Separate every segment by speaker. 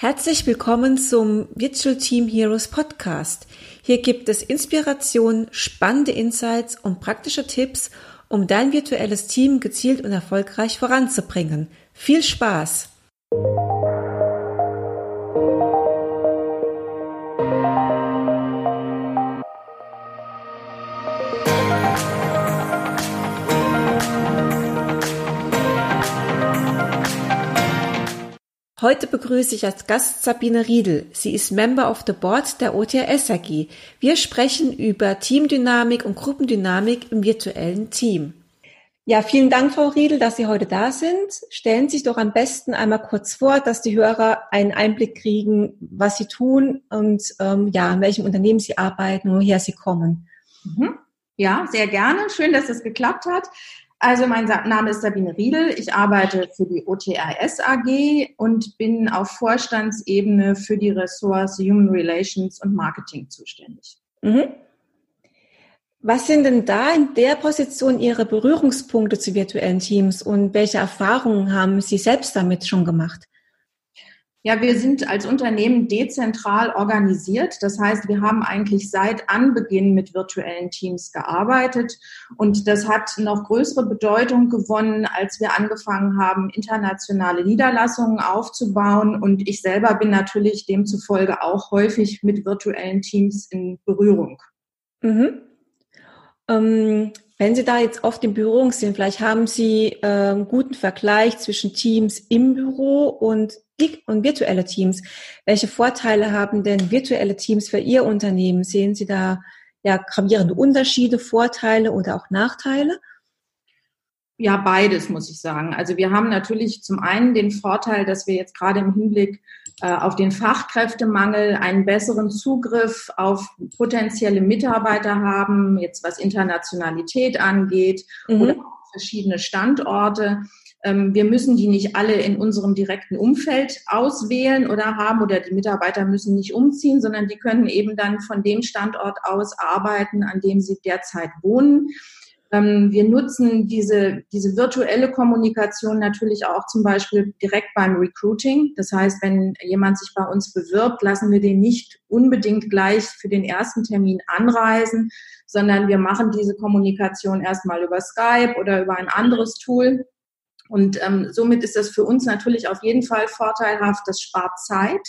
Speaker 1: Herzlich willkommen zum Virtual Team Heroes Podcast. Hier gibt es Inspiration, spannende Insights und praktische Tipps, um dein virtuelles Team gezielt und erfolgreich voranzubringen. Viel Spaß! Heute begrüße ich als Gast Sabine Riedel. Sie ist Member of the Board der OTRS AG. Wir sprechen über Teamdynamik und Gruppendynamik im virtuellen Team. Ja, vielen Dank, Frau Riedel, dass Sie heute da sind. Stellen Sie sich doch am besten einmal kurz vor, dass die Hörer einen Einblick kriegen, was Sie tun und ähm, ja, in welchem Unternehmen Sie arbeiten und woher Sie kommen.
Speaker 2: Mhm. Ja, sehr gerne. Schön, dass es geklappt hat. Also mein Name ist Sabine Riedel. Ich arbeite für die OTRS AG und bin auf Vorstandsebene für die Ressorts Human Relations und Marketing zuständig. Mhm.
Speaker 1: Was sind denn da in der Position Ihre Berührungspunkte zu virtuellen Teams und welche Erfahrungen haben Sie selbst damit schon gemacht?
Speaker 2: Ja, wir sind als Unternehmen dezentral organisiert. Das heißt, wir haben eigentlich seit Anbeginn mit virtuellen Teams gearbeitet. Und das hat noch größere Bedeutung gewonnen, als wir angefangen haben, internationale Niederlassungen aufzubauen. Und ich selber bin natürlich demzufolge auch häufig mit virtuellen Teams in Berührung. Mhm.
Speaker 1: Ähm, wenn Sie da jetzt oft in Berührung sind, vielleicht haben Sie äh, einen guten Vergleich zwischen Teams im Büro und und virtuelle Teams. Welche Vorteile haben denn virtuelle Teams für Ihr Unternehmen? Sehen Sie da ja gravierende Unterschiede, Vorteile oder auch Nachteile?
Speaker 2: Ja, beides muss ich sagen. Also wir haben natürlich zum einen den Vorteil, dass wir jetzt gerade im Hinblick äh, auf den Fachkräftemangel einen besseren Zugriff auf potenzielle Mitarbeiter haben, jetzt was Internationalität angeht mhm. oder verschiedene Standorte. Ähm, wir müssen die nicht alle in unserem direkten Umfeld auswählen oder haben oder die Mitarbeiter müssen nicht umziehen, sondern die können eben dann von dem Standort aus arbeiten, an dem sie derzeit wohnen. Ähm, wir nutzen diese, diese virtuelle Kommunikation natürlich auch zum Beispiel direkt beim Recruiting. Das heißt, wenn jemand sich bei uns bewirbt, lassen wir den nicht unbedingt gleich für den ersten Termin anreisen, sondern wir machen diese Kommunikation erstmal über Skype oder über ein anderes Tool. Und ähm, somit ist das für uns natürlich auf jeden Fall vorteilhaft. Das spart Zeit,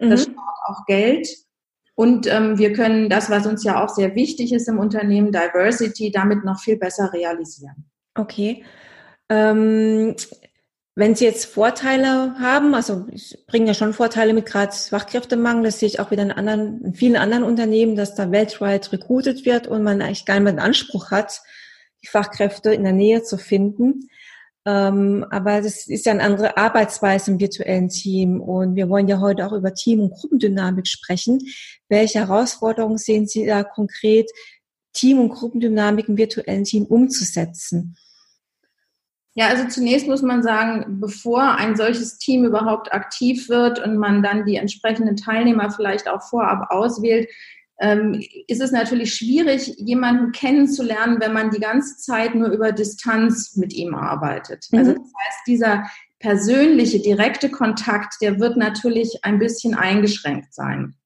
Speaker 2: mhm. das spart auch Geld. Und ähm, wir können das, was uns ja auch sehr wichtig ist im Unternehmen, Diversity, damit noch viel besser realisieren.
Speaker 1: Okay. Ähm, wenn Sie jetzt Vorteile haben, also ich bringe ja schon Vorteile mit gerade Fachkräftemangel, das sehe ich auch wieder in, anderen, in vielen anderen Unternehmen, dass da weltweit recruited wird und man eigentlich gar nicht mehr den Anspruch hat, die Fachkräfte in der Nähe zu finden. Ähm, aber das ist ja eine andere Arbeitsweise im virtuellen Team. Und wir wollen ja heute auch über Team- und Gruppendynamik sprechen. Welche Herausforderungen sehen Sie da konkret, Team- und Gruppendynamik im virtuellen Team umzusetzen?
Speaker 2: Ja, also zunächst muss man sagen, bevor ein solches Team überhaupt aktiv wird und man dann die entsprechenden Teilnehmer vielleicht auch vorab auswählt, ähm, ist es natürlich schwierig, jemanden kennenzulernen, wenn man die ganze Zeit nur über Distanz mit ihm arbeitet. Mhm. Also das heißt, dieser persönliche, direkte Kontakt, der wird natürlich ein bisschen eingeschränkt sein.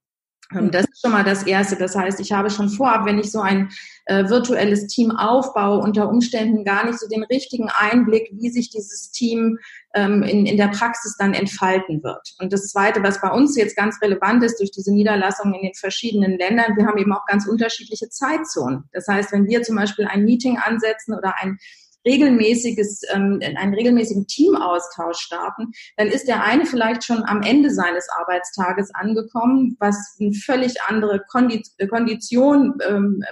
Speaker 2: Ähm, das ist schon mal das Erste. Das heißt, ich habe schon vorab, wenn ich so ein äh, virtuelles Team aufbaue, unter Umständen gar nicht so den richtigen Einblick, wie sich dieses Team ähm, in, in der Praxis dann entfalten wird. Und das Zweite, was bei uns jetzt ganz relevant ist durch diese Niederlassungen in den verschiedenen Ländern, wir haben eben auch ganz unterschiedliche Zeitzonen. Das heißt, wenn wir zum Beispiel ein Meeting ansetzen oder ein regelmäßiges, ähm, einen regelmäßigen Teamaustausch starten, dann ist der eine vielleicht schon am Ende seines Arbeitstages angekommen, was eine völlig andere Kondition ähm,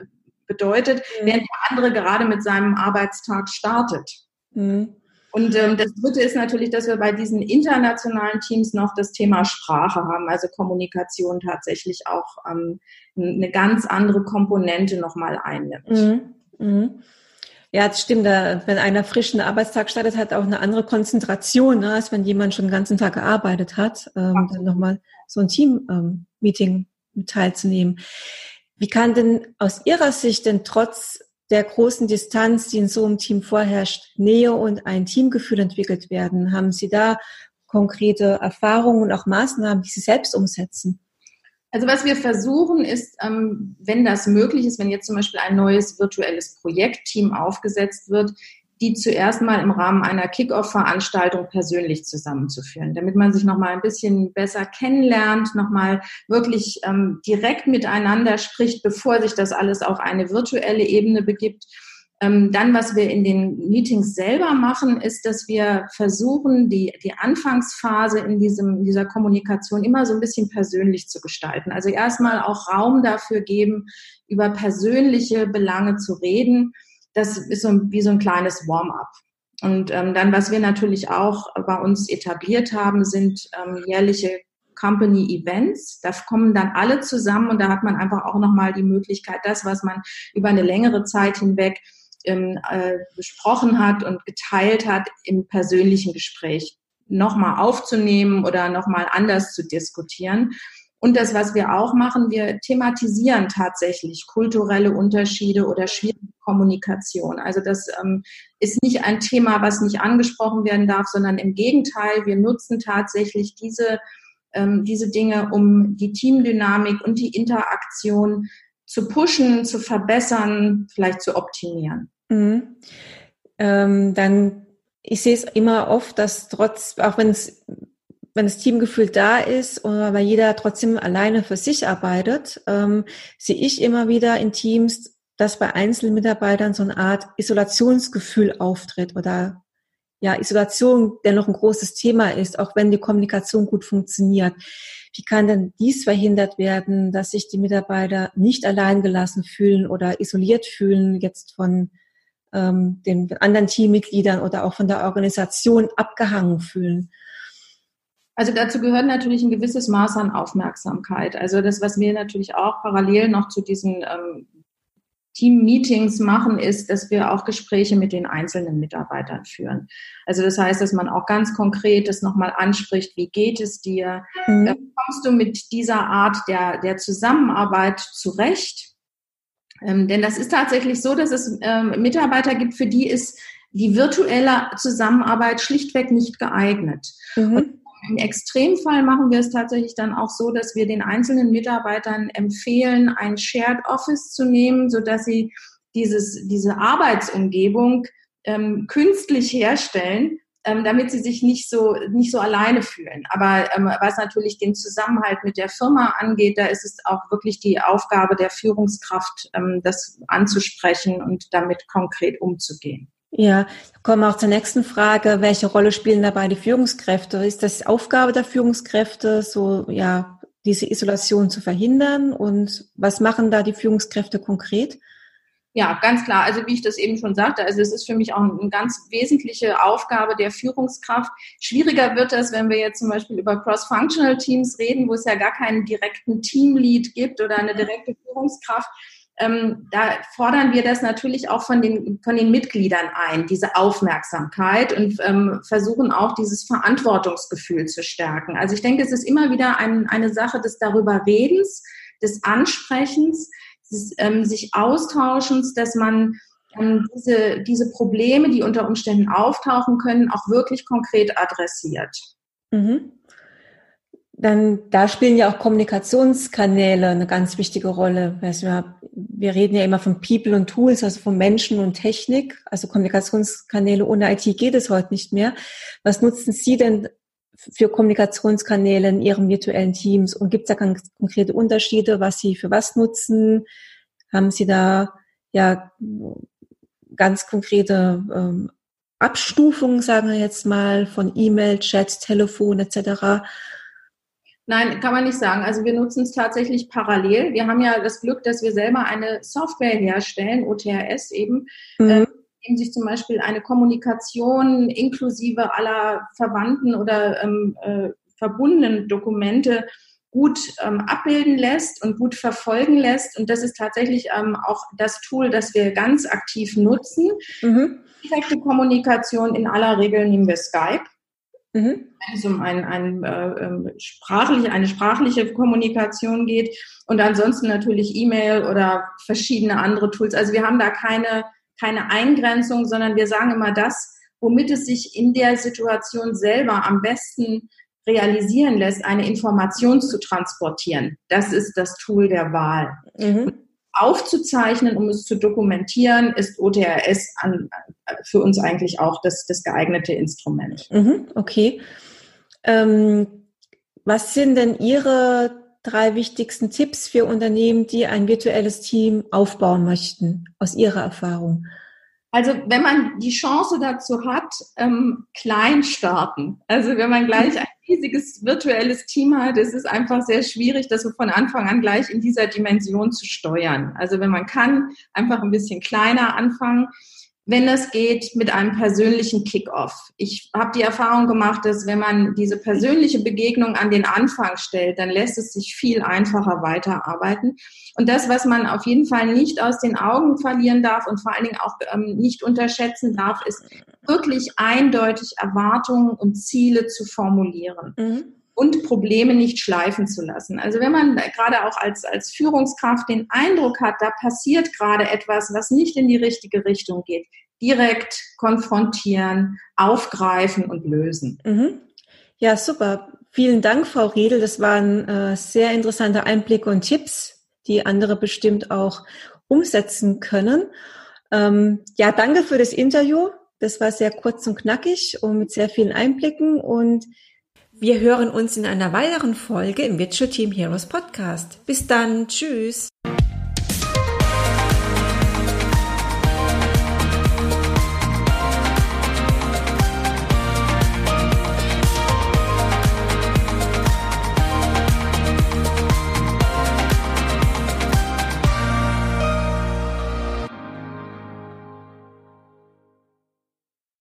Speaker 2: bedeutet, mhm. während der andere gerade mit seinem Arbeitstag startet. Mhm. Und ähm, das Dritte ist natürlich, dass wir bei diesen internationalen Teams noch das Thema Sprache haben, also Kommunikation tatsächlich auch ähm, eine ganz andere Komponente nochmal einnimmt. Mhm.
Speaker 1: Ja, das stimmt. Wenn einer frischen Arbeitstag startet, hat auch eine andere Konzentration, ne, als wenn jemand schon den ganzen Tag gearbeitet hat, ähm, dann nochmal so ein Team-Meeting ähm, teilzunehmen. Wie kann denn aus Ihrer Sicht denn trotz der großen Distanz, die in so einem Team vorherrscht, Nähe und ein Teamgefühl entwickelt werden? Haben Sie da konkrete Erfahrungen und auch Maßnahmen, die Sie selbst umsetzen?
Speaker 2: Also was wir versuchen ist, ähm, wenn das möglich ist, wenn jetzt zum Beispiel ein neues virtuelles Projektteam aufgesetzt wird, die zuerst mal im Rahmen einer Kick-Off-Veranstaltung persönlich zusammenzuführen, damit man sich noch mal ein bisschen besser kennenlernt, noch mal wirklich ähm, direkt miteinander spricht, bevor sich das alles auf eine virtuelle Ebene begibt. Ähm, dann, was wir in den Meetings selber machen, ist, dass wir versuchen, die, die Anfangsphase in, diesem, dieser Kommunikation immer so ein bisschen persönlich zu gestalten. Also erstmal auch Raum dafür geben, über persönliche Belange zu reden das ist so wie so ein kleines Warm-up. Und ähm, dann, was wir natürlich auch bei uns etabliert haben, sind ähm, jährliche Company Events. Da kommen dann alle zusammen und da hat man einfach auch nochmal die Möglichkeit, das, was man über eine längere Zeit hinweg ähm, äh, besprochen hat und geteilt hat, im persönlichen Gespräch nochmal aufzunehmen oder nochmal anders zu diskutieren. Und das, was wir auch machen, wir thematisieren tatsächlich kulturelle Unterschiede oder schwierige Kommunikation. Also das ähm, ist nicht ein Thema, was nicht angesprochen werden darf, sondern im Gegenteil, wir nutzen tatsächlich diese, ähm, diese Dinge, um die Teamdynamik und die Interaktion zu pushen, zu verbessern, vielleicht zu optimieren.
Speaker 1: Mhm. Ähm, dann, ich sehe es immer oft, dass trotz, auch wenn es wenn das Teamgefühl da ist, aber jeder trotzdem alleine für sich arbeitet, ähm, sehe ich immer wieder in Teams, dass bei einzelnen Mitarbeitern so eine Art Isolationsgefühl auftritt oder ja, Isolation dennoch ein großes Thema ist, auch wenn die Kommunikation gut funktioniert. Wie kann denn dies verhindert werden, dass sich die Mitarbeiter nicht allein gelassen fühlen oder isoliert fühlen, jetzt von ähm, den anderen Teammitgliedern oder auch von der Organisation abgehangen fühlen?
Speaker 2: Also dazu gehört natürlich ein gewisses Maß an Aufmerksamkeit. Also das, was wir natürlich auch parallel noch zu diesen ähm, Team-Meetings machen, ist, dass wir auch Gespräche mit den einzelnen Mitarbeitern führen. Also das heißt, dass man auch ganz konkret das nochmal anspricht, wie geht es dir? Mhm. Äh, kommst du mit dieser Art der, der Zusammenarbeit zurecht? Ähm, denn das ist tatsächlich so, dass es ähm, Mitarbeiter gibt, für die ist die virtuelle Zusammenarbeit schlichtweg nicht geeignet. Mhm. Im Extremfall machen wir es tatsächlich dann auch so, dass wir den einzelnen Mitarbeitern empfehlen, ein Shared Office zu nehmen, so dass sie dieses, diese Arbeitsumgebung ähm, künstlich herstellen, ähm, damit sie sich nicht so, nicht so alleine fühlen. Aber ähm, was natürlich den Zusammenhalt mit der Firma angeht, da ist es auch wirklich die Aufgabe der Führungskraft, ähm, das anzusprechen und damit konkret umzugehen.
Speaker 1: Ja, kommen wir auch zur nächsten Frage. Welche Rolle spielen dabei die Führungskräfte? Ist das Aufgabe der Führungskräfte, so, ja, diese Isolation zu verhindern? Und was machen da die Führungskräfte konkret?
Speaker 2: Ja, ganz klar. Also wie ich das eben schon sagte, also es ist für mich auch eine ganz wesentliche Aufgabe der Führungskraft. Schwieriger wird es, wenn wir jetzt zum Beispiel über Cross-Functional Teams reden, wo es ja gar keinen direkten Teamlead gibt oder eine direkte Führungskraft ähm, da fordern wir das natürlich auch von den, von den Mitgliedern ein, diese Aufmerksamkeit und ähm, versuchen auch dieses Verantwortungsgefühl zu stärken. Also ich denke, es ist immer wieder ein, eine Sache des darüber Redens, des Ansprechens, des ähm, sich Austauschens, dass man ähm, diese, diese Probleme, die unter Umständen auftauchen können, auch wirklich konkret adressiert.
Speaker 1: Mhm. Dann, da spielen ja auch Kommunikationskanäle eine ganz wichtige Rolle. Wir, reden ja immer von People und Tools, also von Menschen und Technik. Also Kommunikationskanäle ohne IT geht es heute nicht mehr. Was nutzen Sie denn für Kommunikationskanäle in Ihren virtuellen Teams? Und gibt es da ganz konkrete Unterschiede, was Sie für was nutzen? Haben Sie da ja ganz konkrete ähm, Abstufungen, sagen wir jetzt mal, von E-Mail, Chat, Telefon etc.?
Speaker 2: Nein, kann man nicht sagen. Also wir nutzen es tatsächlich parallel. Wir haben ja das Glück, dass wir selber eine Software herstellen, OTRS eben, mhm. äh, in sich zum Beispiel eine Kommunikation inklusive aller verwandten oder ähm, äh, verbundenen Dokumente gut ähm, abbilden lässt und gut verfolgen lässt. Und das ist tatsächlich ähm, auch das Tool, das wir ganz aktiv nutzen. Mhm. Direkte Kommunikation in aller Regel nehmen wir Skype. Mhm. Wenn es um ein, ein, äh, ähm, sprachliche, eine sprachliche Kommunikation geht und ansonsten natürlich E-Mail oder verschiedene andere Tools. Also wir haben da keine, keine Eingrenzung, sondern wir sagen immer das, womit es sich in der Situation selber am besten realisieren lässt, eine Information zu transportieren. Das ist das Tool der Wahl. Mhm. Aufzuzeichnen, um es zu dokumentieren, ist OTRS an, für uns eigentlich auch das, das geeignete Instrument.
Speaker 1: Mhm, okay. Ähm, was sind denn Ihre drei wichtigsten Tipps für Unternehmen, die ein virtuelles Team aufbauen möchten, aus Ihrer Erfahrung?
Speaker 2: Also wenn man die Chance dazu hat, ähm, klein starten. Also wenn man gleich ein riesiges virtuelles Team hat, ist es einfach sehr schwierig, das so von Anfang an gleich in dieser Dimension zu steuern. Also wenn man kann, einfach ein bisschen kleiner anfangen wenn es geht, mit einem persönlichen Kickoff. Ich habe die Erfahrung gemacht, dass wenn man diese persönliche Begegnung an den Anfang stellt, dann lässt es sich viel einfacher weiterarbeiten. Und das, was man auf jeden Fall nicht aus den Augen verlieren darf und vor allen Dingen auch ähm, nicht unterschätzen darf, ist wirklich eindeutig Erwartungen und Ziele zu formulieren. Mhm und Probleme nicht schleifen zu lassen. Also wenn man gerade auch als, als Führungskraft den Eindruck hat, da passiert gerade etwas, was nicht in die richtige Richtung geht, direkt konfrontieren, aufgreifen und lösen.
Speaker 1: Mhm. Ja, super. Vielen Dank, Frau Riedel. Das waren äh, sehr interessante Einblicke und Tipps, die andere bestimmt auch umsetzen können. Ähm, ja, danke für das Interview. Das war sehr kurz und knackig und mit sehr vielen Einblicken und wir hören uns in einer weiteren Folge im Virtual Team Heroes Podcast. Bis dann. Tschüss.